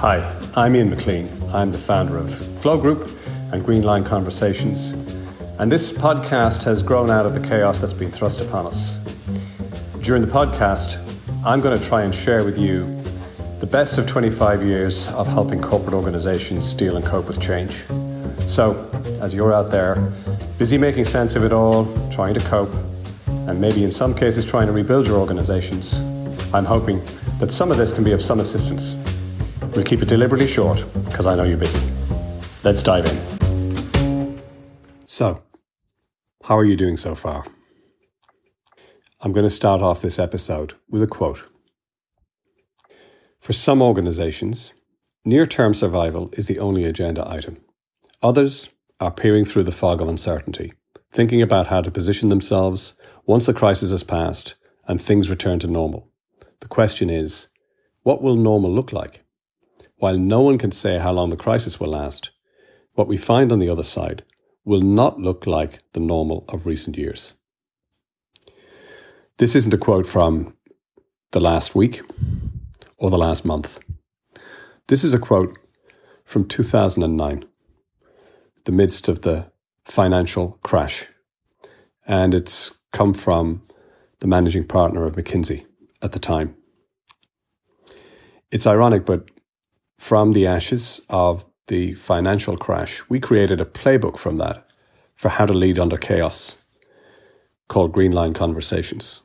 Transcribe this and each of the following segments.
Hi, I'm Ian McLean. I'm the founder of Flow Group and Green Line Conversations. And this podcast has grown out of the chaos that's been thrust upon us. During the podcast, I'm going to try and share with you the best of 25 years of helping corporate organizations deal and cope with change. So, as you're out there, busy making sense of it all, trying to cope, and maybe in some cases trying to rebuild your organizations, I'm hoping that some of this can be of some assistance. We'll keep it deliberately short because I know you're busy. Let's dive in. So, how are you doing so far? I'm going to start off this episode with a quote. For some organizations, near term survival is the only agenda item. Others are peering through the fog of uncertainty, thinking about how to position themselves once the crisis has passed and things return to normal. The question is, what will normal look like? While no one can say how long the crisis will last, what we find on the other side will not look like the normal of recent years. This isn't a quote from the last week or the last month. This is a quote from 2009, the midst of the financial crash. And it's come from the managing partner of McKinsey at the time. It's ironic, but from the ashes of the financial crash, we created a playbook from that for how to lead under chaos called Green Line Conversations.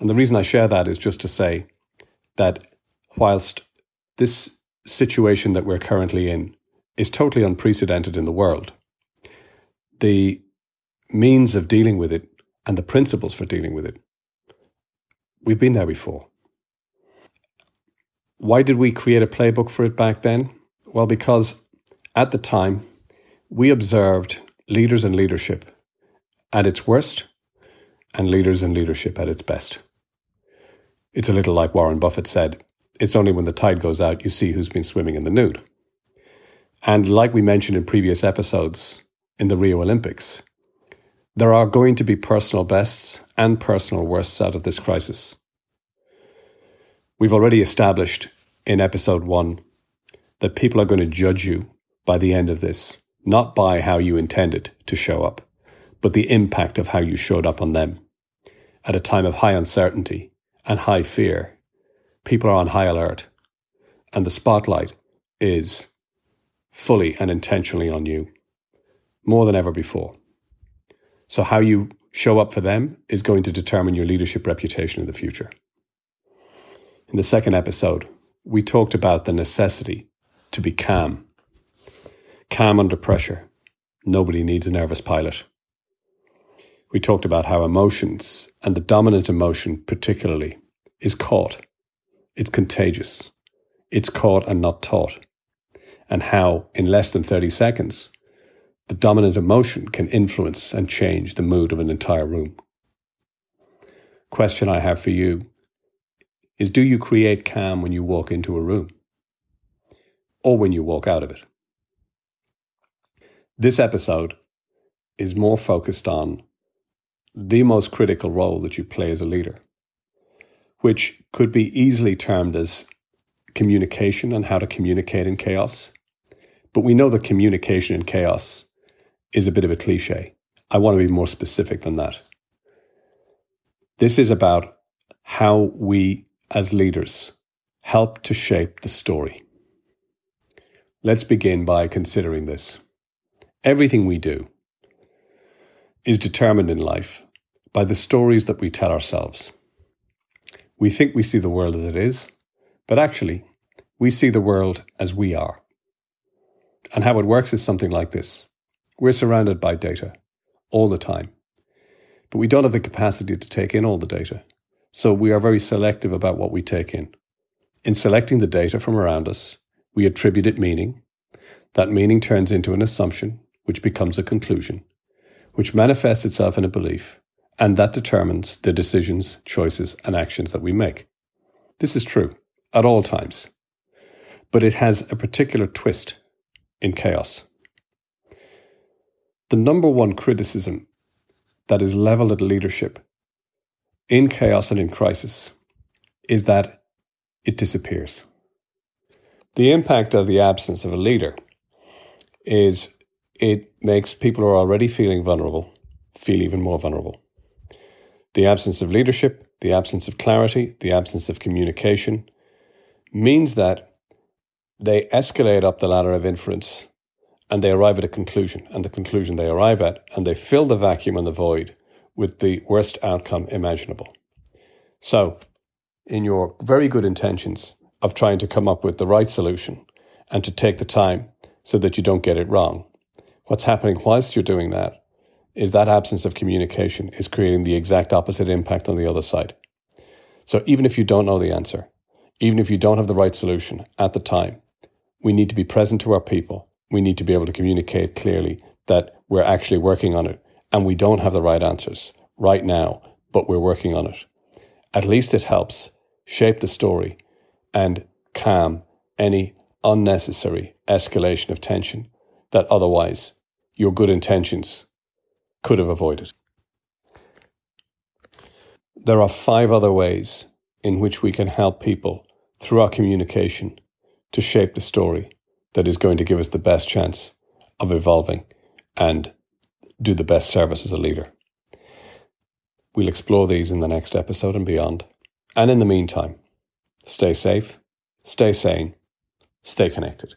And the reason I share that is just to say that whilst this situation that we're currently in is totally unprecedented in the world, the means of dealing with it and the principles for dealing with it, we've been there before. Why did we create a playbook for it back then? Well, because at the time, we observed leaders and leadership at its worst and leaders and leadership at its best. It's a little like Warren Buffett said it's only when the tide goes out you see who's been swimming in the nude. And like we mentioned in previous episodes in the Rio Olympics, there are going to be personal bests and personal worsts out of this crisis. We've already established in episode one that people are going to judge you by the end of this, not by how you intended to show up, but the impact of how you showed up on them. At a time of high uncertainty and high fear, people are on high alert, and the spotlight is fully and intentionally on you, more than ever before. So, how you show up for them is going to determine your leadership reputation in the future. In the second episode, we talked about the necessity to be calm. Calm under pressure. Nobody needs a nervous pilot. We talked about how emotions, and the dominant emotion particularly, is caught. It's contagious. It's caught and not taught. And how, in less than 30 seconds, the dominant emotion can influence and change the mood of an entire room. Question I have for you is do you create calm when you walk into a room or when you walk out of it? This episode is more focused on the most critical role that you play as a leader, which could be easily termed as communication and how to communicate in chaos. But we know that communication in chaos is a bit of a cliche. I want to be more specific than that. This is about how we as leaders help to shape the story. Let's begin by considering this. Everything we do is determined in life by the stories that we tell ourselves. We think we see the world as it is, but actually, we see the world as we are. And how it works is something like this we're surrounded by data all the time, but we don't have the capacity to take in all the data. So we are very selective about what we take in. In selecting the data from around us, we attribute it meaning. That meaning turns into an assumption, which becomes a conclusion, which manifests itself in a belief, and that determines the decisions, choices, and actions that we make. This is true at all times, but it has a particular twist in chaos. The number one criticism that is leveled at leadership in chaos and in crisis is that it disappears. The impact of the absence of a leader is it makes people who are already feeling vulnerable feel even more vulnerable. The absence of leadership, the absence of clarity, the absence of communication means that they escalate up the ladder of inference and they arrive at a conclusion. And the conclusion they arrive at, and they fill the vacuum and the void with the worst outcome imaginable. So, in your very good intentions of trying to come up with the right solution and to take the time so that you don't get it wrong, what's happening whilst you're doing that is that absence of communication is creating the exact opposite impact on the other side. So, even if you don't know the answer, even if you don't have the right solution at the time, we need to be present to our people. We need to be able to communicate clearly that we're actually working on it and we don't have the right answers right now, but we're working on it. At least it helps shape the story and calm any unnecessary escalation of tension that otherwise your good intentions could have avoided. There are five other ways in which we can help people through our communication to shape the story that is going to give us the best chance of evolving and do the best service as a leader. We'll explore these in the next episode and beyond. And in the meantime, stay safe, stay sane, stay connected.